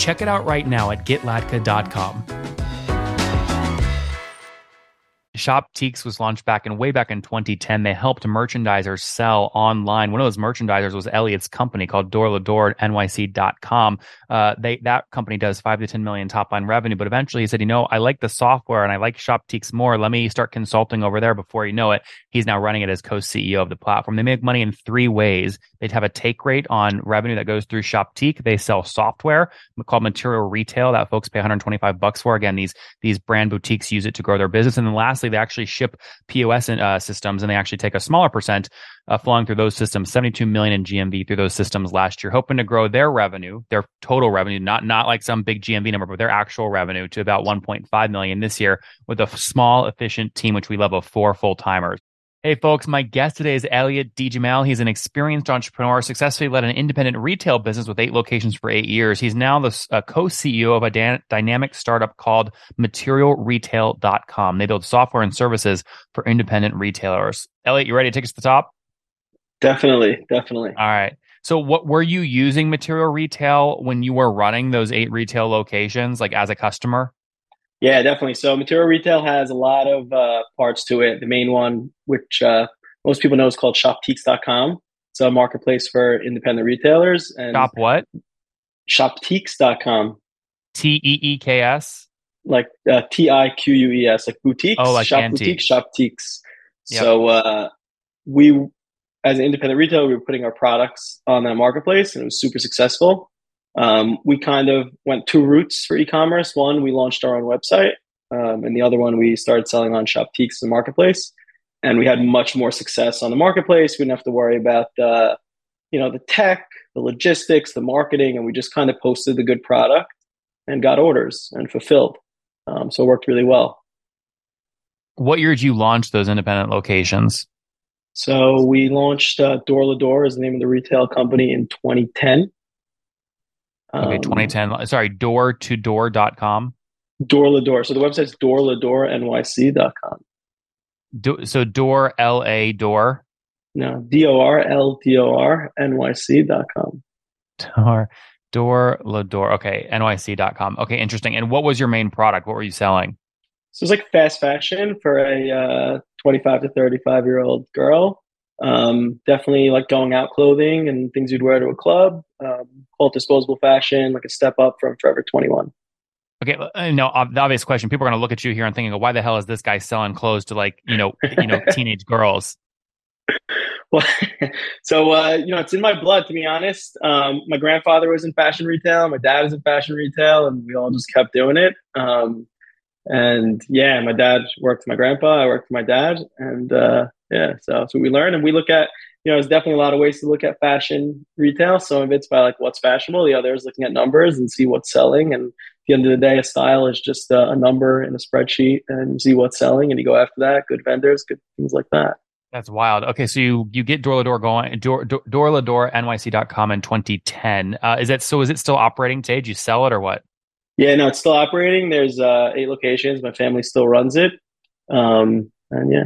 Check it out right now at getlatka.com. Shoptiques was launched back in way back in 2010. They helped merchandisers sell online. One of those merchandisers was Elliot's company called Door to Door NYC.com. Uh, they that company does five to 10 million top line revenue. But eventually he said, you know, I like the software and I like Shoptiques more. Let me start consulting over there before you know it. He's now running it as co-CEO of the platform. They make money in three ways. They'd have a take rate on revenue that goes through Shoptique. They sell software called material retail that folks pay 125 bucks for. Again, these, these brand boutiques use it to grow their business. And then lastly, they actually ship POS uh, systems, and they actually take a smaller percent uh, flowing through those systems. 72 million in GMV through those systems last year, hoping to grow their revenue, their total revenue, not not like some big GMV number, but their actual revenue to about 1.5 million this year with a small, efficient team, which we love of four full timers. Hey, folks, my guest today is Elliot DeJamal. He's an experienced entrepreneur, successfully led an independent retail business with eight locations for eight years. He's now the uh, co CEO of a dan- dynamic startup called MaterialRetail.com. They build software and services for independent retailers. Elliot, you ready to take us to the top? Definitely, definitely. All right. So, what were you using Material Retail when you were running those eight retail locations, like as a customer? Yeah, definitely. So material retail has a lot of uh, parts to it. The main one, which uh, most people know, is called Shoptiques.com. It's a marketplace for independent retailers. And Shop what? Shoptiques.com. T E E K S. Like uh, T I Q U E S, like boutiques. Oh, like shop antique. boutiques, Shoptiques. Yep. So uh, we, as an independent retailer, we were putting our products on that marketplace, and it was super successful. Um, we kind of went two routes for e-commerce. One, we launched our own website, um, and the other one, we started selling on Shoptiques, the marketplace. And we had much more success on the marketplace. We didn't have to worry about the, you know, the tech, the logistics, the marketing, and we just kind of posted the good product and got orders and fulfilled. Um, so it worked really well. What year did you launch those independent locations? So we launched uh, Door to Door is the name of the retail company in 2010. Okay, Um, 2010. Sorry, door to door.com. Door to Door. So the website's doorladoornyc.com. Do, so door L A door No, D O R L D O R N Y C dot com. door door la door. Okay, nyc.com. Okay, interesting. And what was your main product? What were you selling? So it's like fast fashion for a uh, 25 to 35 year old girl. Um, definitely like going out clothing and things you'd wear to a club. Um, call disposable fashion, like a step up from Forever 21. Okay, uh, no, the obvious question. People are going to look at you here and thinking, "Why the hell is this guy selling clothes to like you know you know teenage girls?" Well, so uh, you know, it's in my blood to be honest. Um, my grandfather was in fashion retail, my dad was in fashion retail, and we all just kept doing it. Um, and yeah, my dad worked for my grandpa, I worked for my dad, and uh, yeah, so that's what we learn And we look at, you know, there's definitely a lot of ways to look at fashion retail. Some of it's by like what's fashionable, the other is looking at numbers and see what's selling. And at the end of the day, a style is just a, a number in a spreadsheet, and you see what's selling, and you go after that. Good vendors, good things like that. That's wild. Okay, so you you get door going door door door la nyc.com in 2010. Uh, is that so? Is it still operating today? Did you sell it or what? Yeah, no, it's still operating. There's uh, eight locations. My family still runs it. Um, and yeah,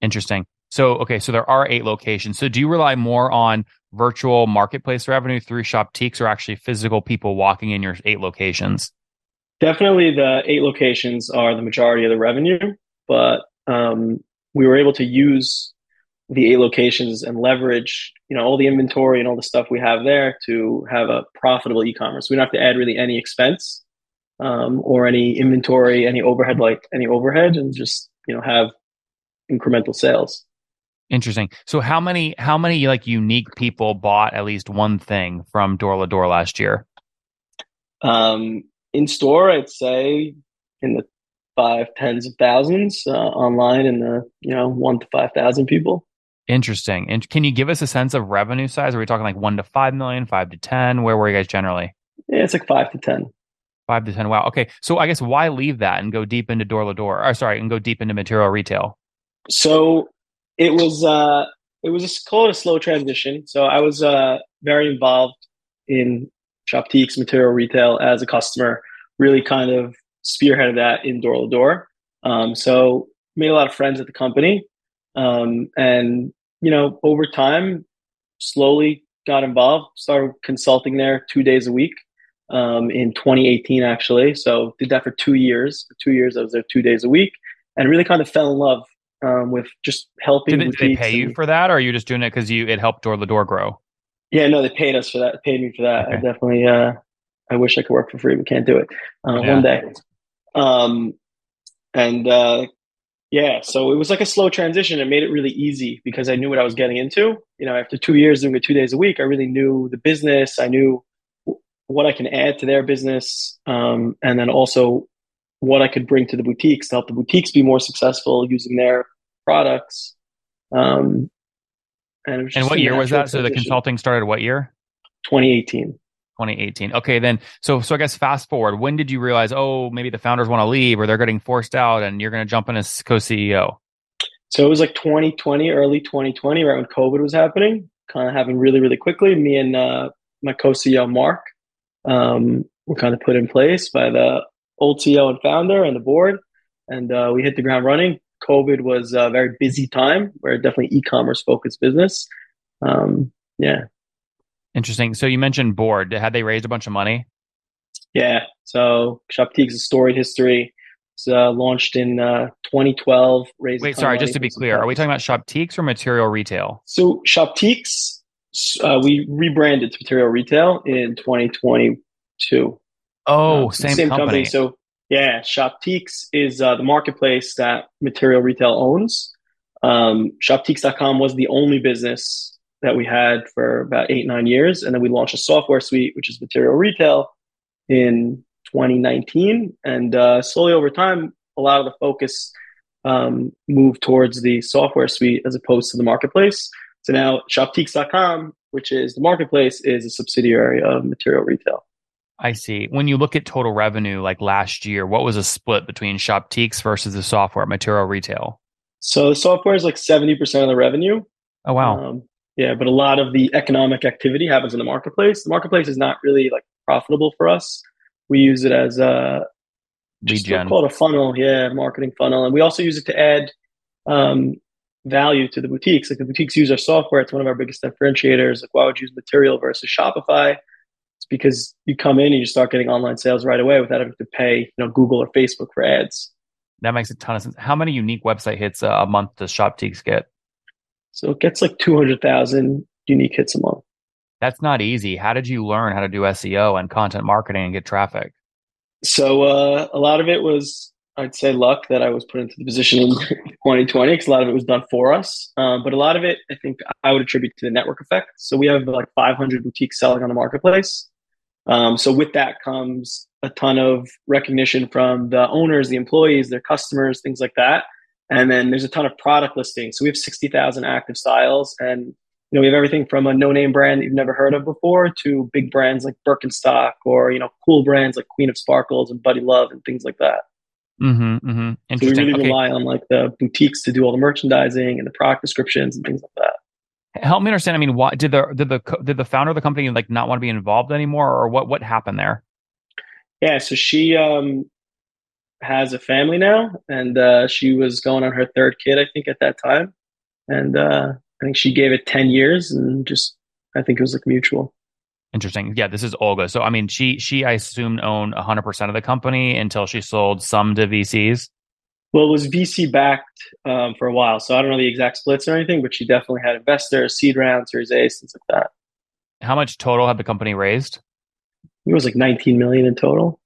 Interesting. So, okay, so there are eight locations. So, do you rely more on virtual marketplace revenue through Shoptiques or actually physical people walking in your eight locations? definitely the eight locations are the majority of the revenue, but um, we were able to use the eight locations and leverage, you know, all the inventory and all the stuff we have there to have a profitable e-commerce. We don't have to add really any expense um, or any inventory, any overhead, like any overhead, and just you know have incremental sales. Interesting. So, how many how many like unique people bought at least one thing from Door to Door last year? Um, in store, I'd say in the five tens of thousands. Uh, online, in the you know one to five thousand people. Interesting. And can you give us a sense of revenue size? Are we talking like one to five million, five to ten? Where were you guys generally? Yeah, it's like five to ten. Five to ten. Wow. Okay. So I guess why leave that and go deep into door to door? Or sorry, and go deep into material retail. So it was uh it was a, call it a slow transition. So I was uh very involved in Shoptique's material retail as a customer, really kind of spearheaded that in door to door. Um, so made a lot of friends at the company, um, and you know over time, slowly got involved. Started consulting there two days a week um, in 2018, actually. So did that for two years. Two years, I was there two days a week, and really kind of fell in love um, with just helping. Did, they pay you for that, or are you just doing it because you it helped door to door grow? Yeah, no, they paid us for that. Paid me for that. Okay. I definitely. Uh, I wish I could work for free, but can't do it. Uh, yeah. One day. Um, and uh, yeah, so it was like a slow transition. It made it really easy because I knew what I was getting into. You know, after two years doing it two days a week, I really knew the business. I knew what I can add to their business, um, and then also what I could bring to the boutiques to help the boutiques be more successful using their products. Um, and, and what year was that? Transition. So the consulting started what year? 2018. 2018. Okay, then so so I guess fast forward. When did you realize? Oh, maybe the founders want to leave, or they're getting forced out, and you're going to jump in as co-CEO? So it was like 2020, early 2020, right when COVID was happening, kind of happening really, really quickly. Me and uh, my co-CEO Mark um, were kind of put in place by the old CEO and founder and the board, and uh, we hit the ground running. COVID was a very busy time. We're definitely e-commerce focused business. Um, yeah, Interesting. So you mentioned board. Had they raised a bunch of money? Yeah. So Shoptique's a storied history. It's uh, launched in uh, 2012. Raised Wait, sorry. Just to be clear, are we talking about Shoptiques or Material Retail? So Shoptiques, uh, we rebranded to Material Retail in 2022. Oh, uh, same, same company. company. So yeah, Shoptiques is uh, the marketplace that Material Retail owns. Um, Shoptiques.com was the only business that we had for about eight, nine years. And then we launched a software suite, which is Material Retail in 2019. And uh, slowly over time, a lot of the focus um, moved towards the software suite as opposed to the marketplace. So now shoptiques.com, which is the marketplace, is a subsidiary of Material Retail. I see. When you look at total revenue, like last year, what was a split between Shoptiques versus the software, Material Retail? So the software is like 70% of the revenue. Oh, wow. Um, yeah, but a lot of the economic activity happens in the marketplace. The marketplace is not really like profitable for us. We use it as a just call it a funnel, yeah, marketing funnel, and we also use it to add um, value to the boutiques. Like the boutiques use our software; it's one of our biggest differentiators. Like, why would you use Material versus Shopify? Because you come in and you start getting online sales right away without having to pay, you know, Google or Facebook for ads. That makes a ton of sense. How many unique website hits a month does Shoptiques get? So it gets like 200,000 unique hits a month. That's not easy. How did you learn how to do SEO and content marketing and get traffic? So uh, a lot of it was, I'd say, luck that I was put into the position in 2020 because a lot of it was done for us. Um, but a lot of it, I think, I would attribute to the network effect. So we have like 500 boutiques selling on the marketplace. Um, so with that comes a ton of recognition from the owners, the employees, their customers, things like that. And then there's a ton of product listings. So we have 60,000 active styles and you know, we have everything from a no-name brand that you've never heard of before to big brands like Birkenstock or, you know, cool brands like Queen of Sparkles and Buddy Love and things like that. Mm-hmm, mm-hmm. So we really okay. rely on like the boutiques to do all the merchandising and the product descriptions and things like that. Help me understand. I mean, why did the did the did the founder of the company like not want to be involved anymore, or what what happened there? Yeah, so she um has a family now, and uh, she was going on her third kid, I think, at that time. And uh, I think she gave it ten years, and just I think it was like mutual. Interesting. Yeah, this is Olga. So I mean, she she I assume owned hundred percent of the company until she sold some to VCs. Well, it was VC backed um, for a while, so I don't know the exact splits or anything, but she definitely had investors, seed round, Series A, things like that. How much total had the company raised? It was like 19 million in total.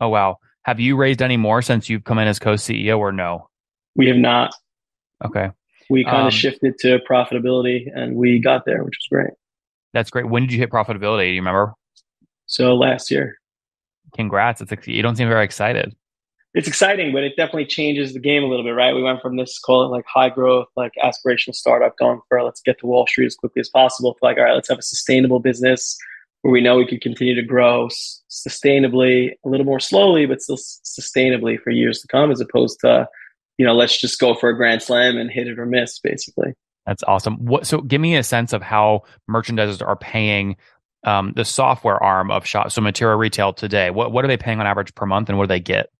Oh wow! Have you raised any more since you've come in as co-CEO or no? We have not. Okay. We kind of um, shifted to profitability and we got there, which was great. That's great. When did you hit profitability? Do you remember? So last year. Congrats. It's you don't seem very excited. It's exciting, but it definitely changes the game a little bit, right? We went from this call it like high growth, like aspirational startup going for let's get to Wall Street as quickly as possible to like, all right, let's have a sustainable business where we know we can continue to grow sustainably, a little more slowly, but still sustainably for years to come, as opposed to, you know, let's just go for a grand slam and hit it or miss, basically. That's awesome. What so give me a sense of how merchandisers are paying um, the software arm of shop so material retail today. What what are they paying on average per month and what do they get?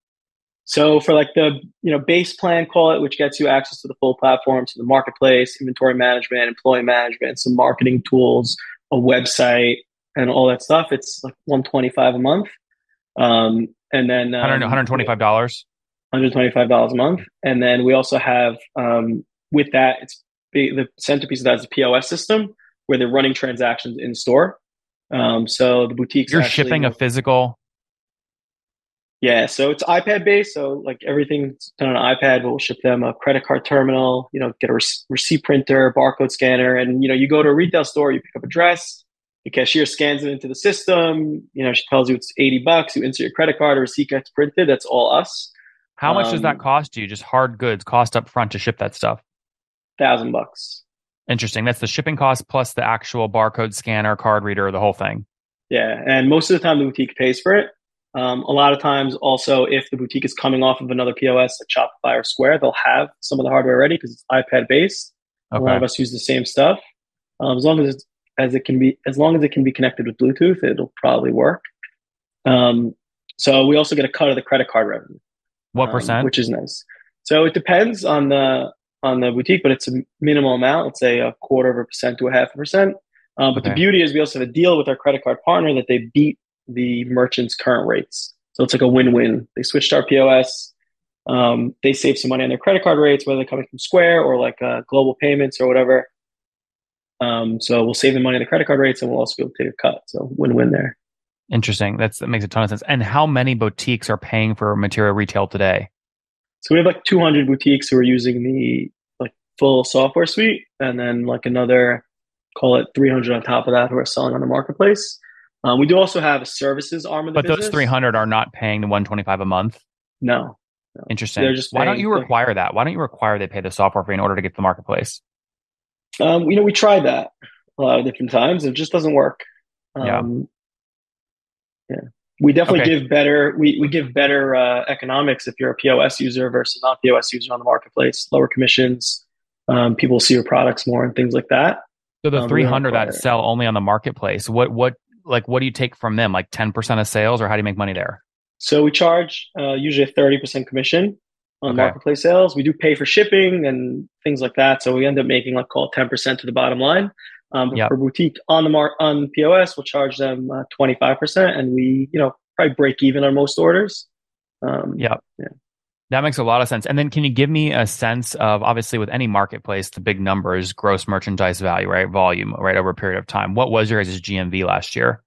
So for like the you know base plan, call it, which gets you access to the full platform, to the marketplace, inventory management, employee management, some marketing tools, a website, and all that stuff. It's like one twenty five a month, um, and then um, one hundred twenty five dollars. One hundred twenty five dollars a month, and then we also have um, with that it's the centerpiece of that is the POS system where they're running transactions in store. Um, so the boutiques. You're actually, shipping a physical. Yeah, so it's iPad based. So like everything's done on an iPad. We'll ship them a credit card terminal. You know, get a receipt printer, barcode scanner, and you know, you go to a retail store, you pick up a dress. The cashier scans it into the system. You know, she tells you it's eighty bucks. You insert your credit card, a receipt gets printed. That's all us. How much um, does that um, cost you? Just hard goods cost up front to ship that stuff thousand bucks. Interesting. That's the shipping cost plus the actual barcode scanner, card reader, the whole thing. Yeah, and most of the time the boutique pays for it. Um, a lot of times, also, if the boutique is coming off of another POS like Shopify or Square, they'll have some of the hardware ready because it's iPad based. Okay. A lot of us use the same stuff. Um, as long as as it can be, as long as it can be connected with Bluetooth, it'll probably work. Um, so we also get a cut of the credit card revenue. What um, percent? which is nice. So it depends on the on the boutique, but it's a minimal amount. Let's say a quarter of a percent to a half a percent. Um, but okay. the beauty is we also have a deal with our credit card partner that they beat the merchant's current rates. So it's like a win-win. They switched our POS. Um, they save some money on their credit card rates, whether they're coming from Square or like uh, Global Payments or whatever. Um, so we'll save the money on the credit card rates, and we'll also be able to take a cut. So win-win there. Interesting. That's that makes a ton of sense. And how many boutiques are paying for material retail today? So we have like 200 boutiques who are using the like full software suite, and then like another, call it 300 on top of that who are selling on the marketplace. Um, we do also have a services arm of the business. but business. those 300 are not paying the 125 a month. No. no. Interesting. They're just Why don't you require that? Why don't you require they pay the software fee in order to get the marketplace? Um, you know, we tried that a lot of different times. It just doesn't work. Um, yeah. Yeah we definitely okay. give better we, we give better uh, economics if you're a pos user versus non pos user on the marketplace lower commissions um, people see your products more and things like that so the um, 300 that sell only on the marketplace what what like what do you take from them like 10% of sales or how do you make money there so we charge uh, usually a 30% commission on okay. marketplace sales we do pay for shipping and things like that so we end up making like call 10% to the bottom line um, yep. for boutique on the mark on POS, we'll charge them uh, twenty five percent, and we you know probably break even on most orders. Um, yep. Yeah. That makes a lot of sense. And then can you give me a sense of obviously with any marketplace, the big number is gross merchandise value, right? Volume, right? Over a period of time. What was your guys' GMV last year?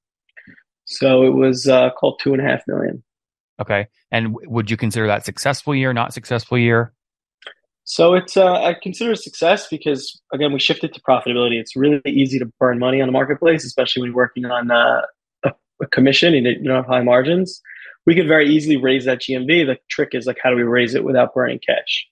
So it was uh, called two and a half million. Okay. And would you consider that successful year, not successful year? So it's uh, I consider a success because again we shifted to profitability. It's really easy to burn money on the marketplace, especially when you're working on uh, a, commission and you don't have high margins. We could very easily raise that GMV. The trick is like how do we raise it without burning cash?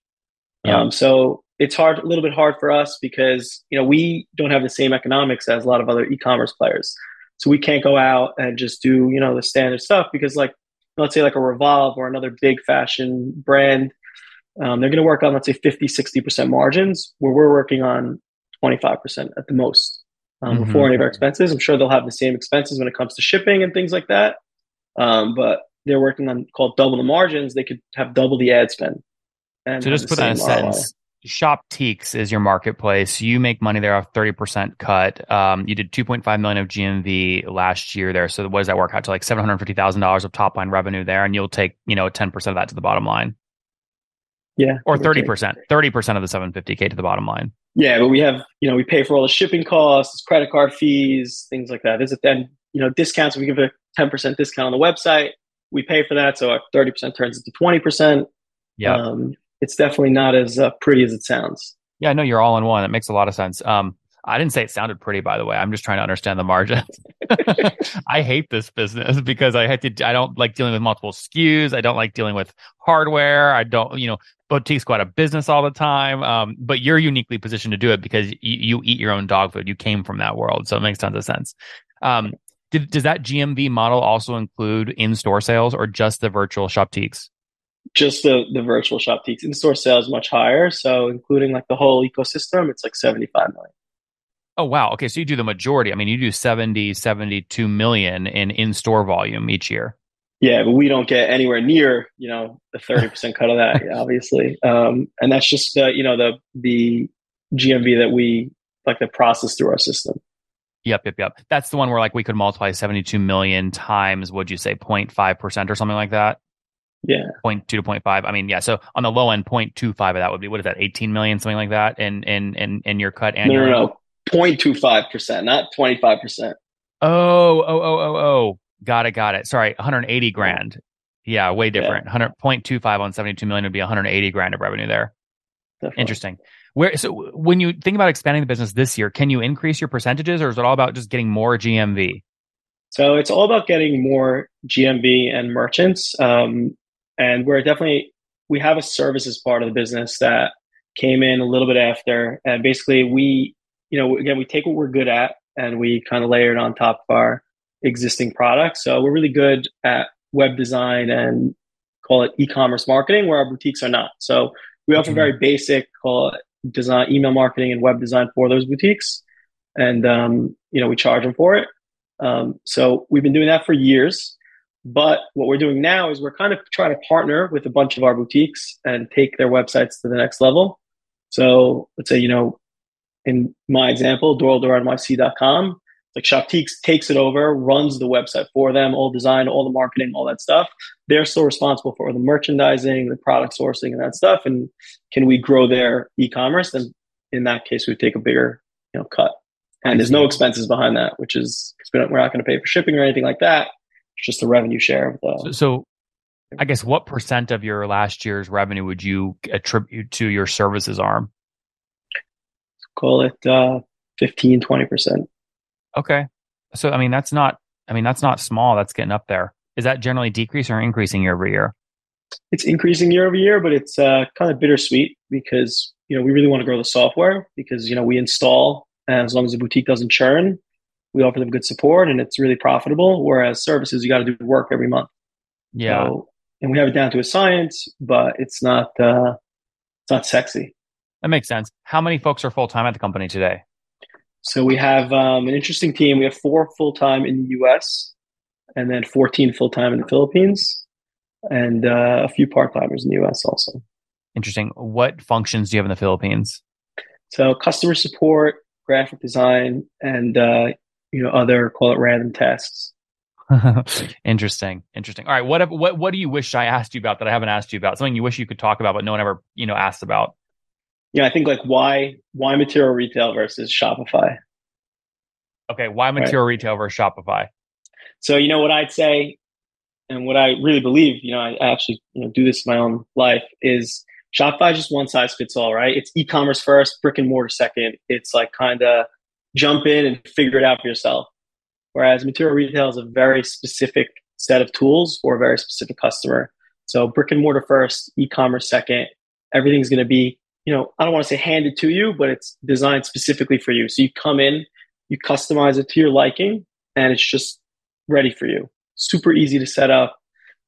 Yeah. Um, so it's hard, a little bit hard for us because you know we don't have the same economics as a lot of other e-commerce players. So we can't go out and just do you know the standard stuff because like let's say like a Revolve or another big fashion brand um, they're going to work on, let's say, 50, 60% margins, where we're working on 25% at the most um, mm-hmm. before any of our expenses. I'm sure they'll have the same expenses when it comes to shipping and things like that. Um, but they're working on called double the margins. They could have double the ad spend. so just put that in a sense. Shoptiques is your marketplace. You make money there off 30% cut. Um, you did 2.5 million of GMV last year there. So what does that work out to like $750,000 of top line revenue there? And you'll take, you know, 10% of that to the bottom line. Yeah. Or 30%, 30% of the 750K to the bottom line. Yeah. But we have, you know, we pay for all the shipping costs, credit card fees, things like that. Is it then, you know, discounts? We give a 10% discount on the website. We pay for that. So our 30% turns into 20%. Yeah. Um, it's definitely not as uh, pretty as it sounds. Yeah, I know you're all in one. It makes a lot of sense. Um, I didn't say it sounded pretty, by the way. I'm just trying to understand the margins. I hate this business because I had to. I don't like dealing with multiple SKUs. I don't like dealing with hardware. I don't, you know, boutiques go out of business all the time. Um, but you're uniquely positioned to do it because you, you, eat your own dog food. You came from that world, so it makes tons of sense. Um, Did, does that GMV model also include in-store sales or just the virtual Shoptiques? Just the the virtual Shoptiques. In-store sales much higher, so including like the whole ecosystem, it's like 75 million. Oh wow. Okay, so you do the majority. I mean, you do 70 72 million in in-store volume each year. Yeah, but we don't get anywhere near, you know, the 30% cut of that, obviously. Um, and that's just the, you know, the the GMV that we like the process through our system. Yep, yep, yep. That's the one where like we could multiply 72 million times, would you say 0.5% or something like that? Yeah. 0.2 to 0.5. I mean, yeah. So on the low end, 0.25 of that would be, what is that, 18 million, something like that in, in, in, in your cut annually? No, no, no. 0.25%, not 25%. Oh, oh, oh, oh, oh. Got it, got it. Sorry, 180 grand. Yeah, way different. Yeah. 100.25 on 72 million would be 180 grand of revenue there. Definitely. Interesting. Where so when you think about expanding the business this year, can you increase your percentages, or is it all about just getting more GMV? So it's all about getting more GMV and merchants, um, and we're definitely we have a services part of the business that came in a little bit after, and basically we, you know, again we take what we're good at and we kind of layer it on top of our existing products. So we're really good at web design and call it e-commerce marketing, where our boutiques are not. So we offer mm-hmm. very basic, call it design, email marketing, and web design for those boutiques, and um, you know we charge them for it. Um, so we've been doing that for years. But what we're doing now is we're kind of trying to partner with a bunch of our boutiques and take their websites to the next level. So let's say, you know, in my example, DorLaDoorNYC.com, like Shoptiques takes it over, runs the website for them, all design, all the marketing, all that stuff. They're still responsible for the merchandising, the product sourcing, and that stuff. And can we grow their e-commerce? Then in that case, we take a bigger, you know, cut. And there's no expenses behind that, which is we're not going to pay for shipping or anything like that. It's just the revenue share of the. So, so I guess what percent of your last year's revenue would you attribute to your services arm? Call it uh, 15, 20%. Okay. So I mean that's not I mean that's not small, that's getting up there. Is that generally decreasing or increasing year over year? It's increasing year over year, but it's uh, kind of bittersweet because you know we really want to grow the software because you know we install and as long as the boutique doesn't churn, we offer them good support and it's really profitable. Whereas services, you got to do work every month. Yeah. So, and we have it down to a science, but it's not uh, it's not sexy. That makes sense. How many folks are full time at the company today? So we have um, an interesting team. We have four full time in the US and then 14 full time in the Philippines and uh, a few part timers in the US also. Interesting. What functions do you have in the Philippines? So customer support, graphic design, and uh, you know other call it random tasks. interesting, interesting. All right, what what what do you wish I asked you about that I haven't asked you about? Something you wish you could talk about, but no one ever you know asked about you know, I think like why why material retail versus Shopify. Okay, why material right. retail versus Shopify? So you know what I'd say, and what I really believe, you know, I actually you know do this in my own life is Shopify is just one size fits all, right? It's e-commerce first, brick and mortar second. It's like kind of jump in and figure it out for yourself. Whereas material retail is a very specific set of tools for a very specific customer. So brick and mortar first, e-commerce second. Everything's going to be you know, I don't want to say handed to you, but it's designed specifically for you. So you come in, you customize it to your liking, and it's just ready for you. Super easy to set up.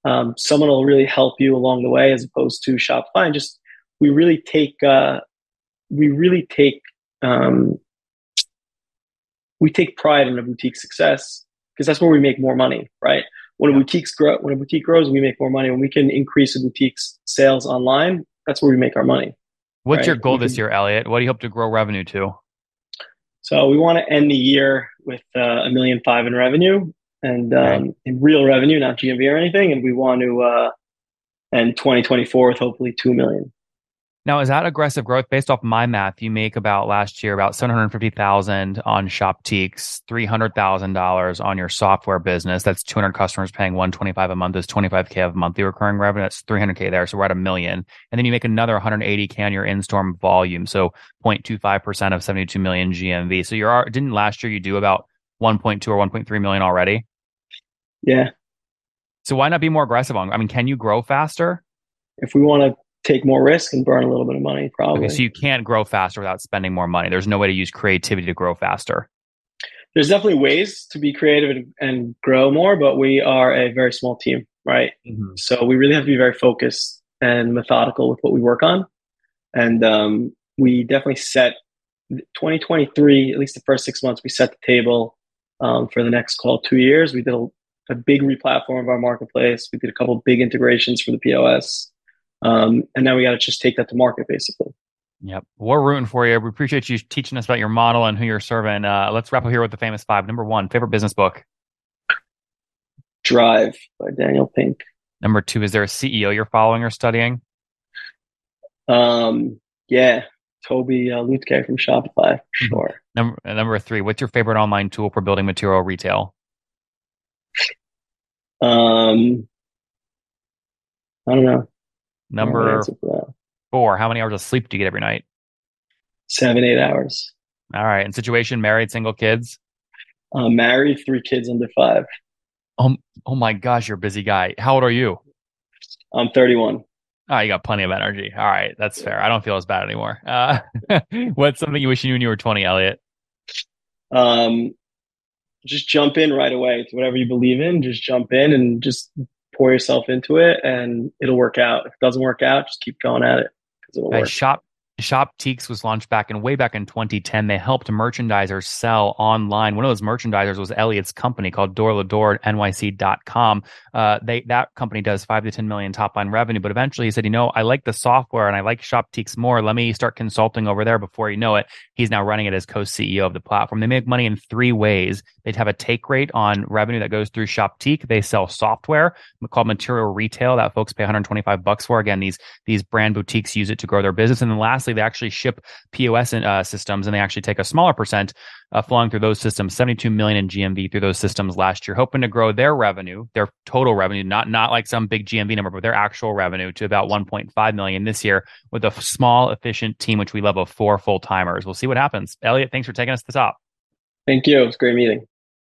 Um, someone will really help you along the way, as opposed to Shopify. And just we really take uh, we really take um, we take pride in a boutique success because that's where we make more money, right? When a boutique's grow, when a boutique grows, we make more money. When we can increase a boutique's sales online, that's where we make our money. What's right? your goal this year, Elliot? What do you hope to grow revenue to? So we want to end the year with uh, a million five in revenue and um, in real revenue, not GMV or anything. And we want to uh, end 2024 with hopefully 2 million. Now, is that aggressive growth based off my math? You make about last year about seven hundred fifty thousand on Shoptiques, three hundred thousand dollars on your software business. That's two hundred customers paying one twenty five a month. Is twenty five k of monthly recurring revenue. That's three hundred k there. So we're at a million, and then you make another one hundred eighty k on your in store volume. So 0.25 percent of seventy two million GMV. So you're didn't last year you do about one point two or one point three million already? Yeah. So why not be more aggressive on? I mean, can you grow faster? If we want to take more risk and burn a little bit of money probably. Okay, so you can't grow faster without spending more money. There's no way to use creativity to grow faster. there's definitely ways to be creative and, and, grow more, but we are a very small team, right? Mm-hmm. So we really have to be very focused and methodical with what we work on. And um, we definitely set 2023, at least the first six months, we set the table um, for the next call two years. We did a, a, big replatform of our marketplace. We did a couple big integrations for the POS. Um, and now we got to just take that to market basically. Yep. We're rooting for you. We appreciate you teaching us about your model and who you're serving. Uh, let's wrap up here with the famous five. Number one, favorite business book? Drive by Daniel Pink. Number two, is there a CEO you're following or studying? Um, yeah, Tobi uh, Lütke from Shopify, for mm-hmm. sure. Number number three, what's your favorite online tool for building material retail? Um, I don't know. Number four, how many hours of sleep do you get every night? Seven, eight hours. All right. And situation, married, single kids? Uh, married, three kids under five. Um, oh my gosh, you're a busy guy. How old are you? I'm 31. Oh, you got plenty of energy. All right, that's fair. I don't feel as bad anymore. Uh, what's something you wish you knew when you were 20, Elliot? Um, just jump in right away to whatever you believe in. Just jump in and just pour yourself into it, and it'll work out. If it doesn't work out, just keep going at it because it'll work. Shop Shoptiques was launched back in way back in 2010. They helped merchandisers sell online. One of those merchandisers was Elliot's company called Door to Door NYC.com. Uh, they that company does five to 10 million top line revenue. But eventually he said, you know, I like the software and I like Shoptiques more. Let me start consulting over there. Before you know it, he's now running it as co-CEO of the platform. They make money in three ways. They'd have a take rate on revenue that goes through Shoptique. They sell software called material retail that folks pay 125 bucks for. Again, these these brand boutiques use it to grow their business. And then lastly, they actually ship POS uh, systems and they actually take a smaller percent uh, flowing through those systems, 72 million in GMV through those systems last year, hoping to grow their revenue, their total revenue, not not like some big GMV number, but their actual revenue to about 1.5 million this year with a small, efficient team, which we love of four full timers. We'll see what happens. Elliot, thanks for taking us to the top. Thank you. It was a great meeting.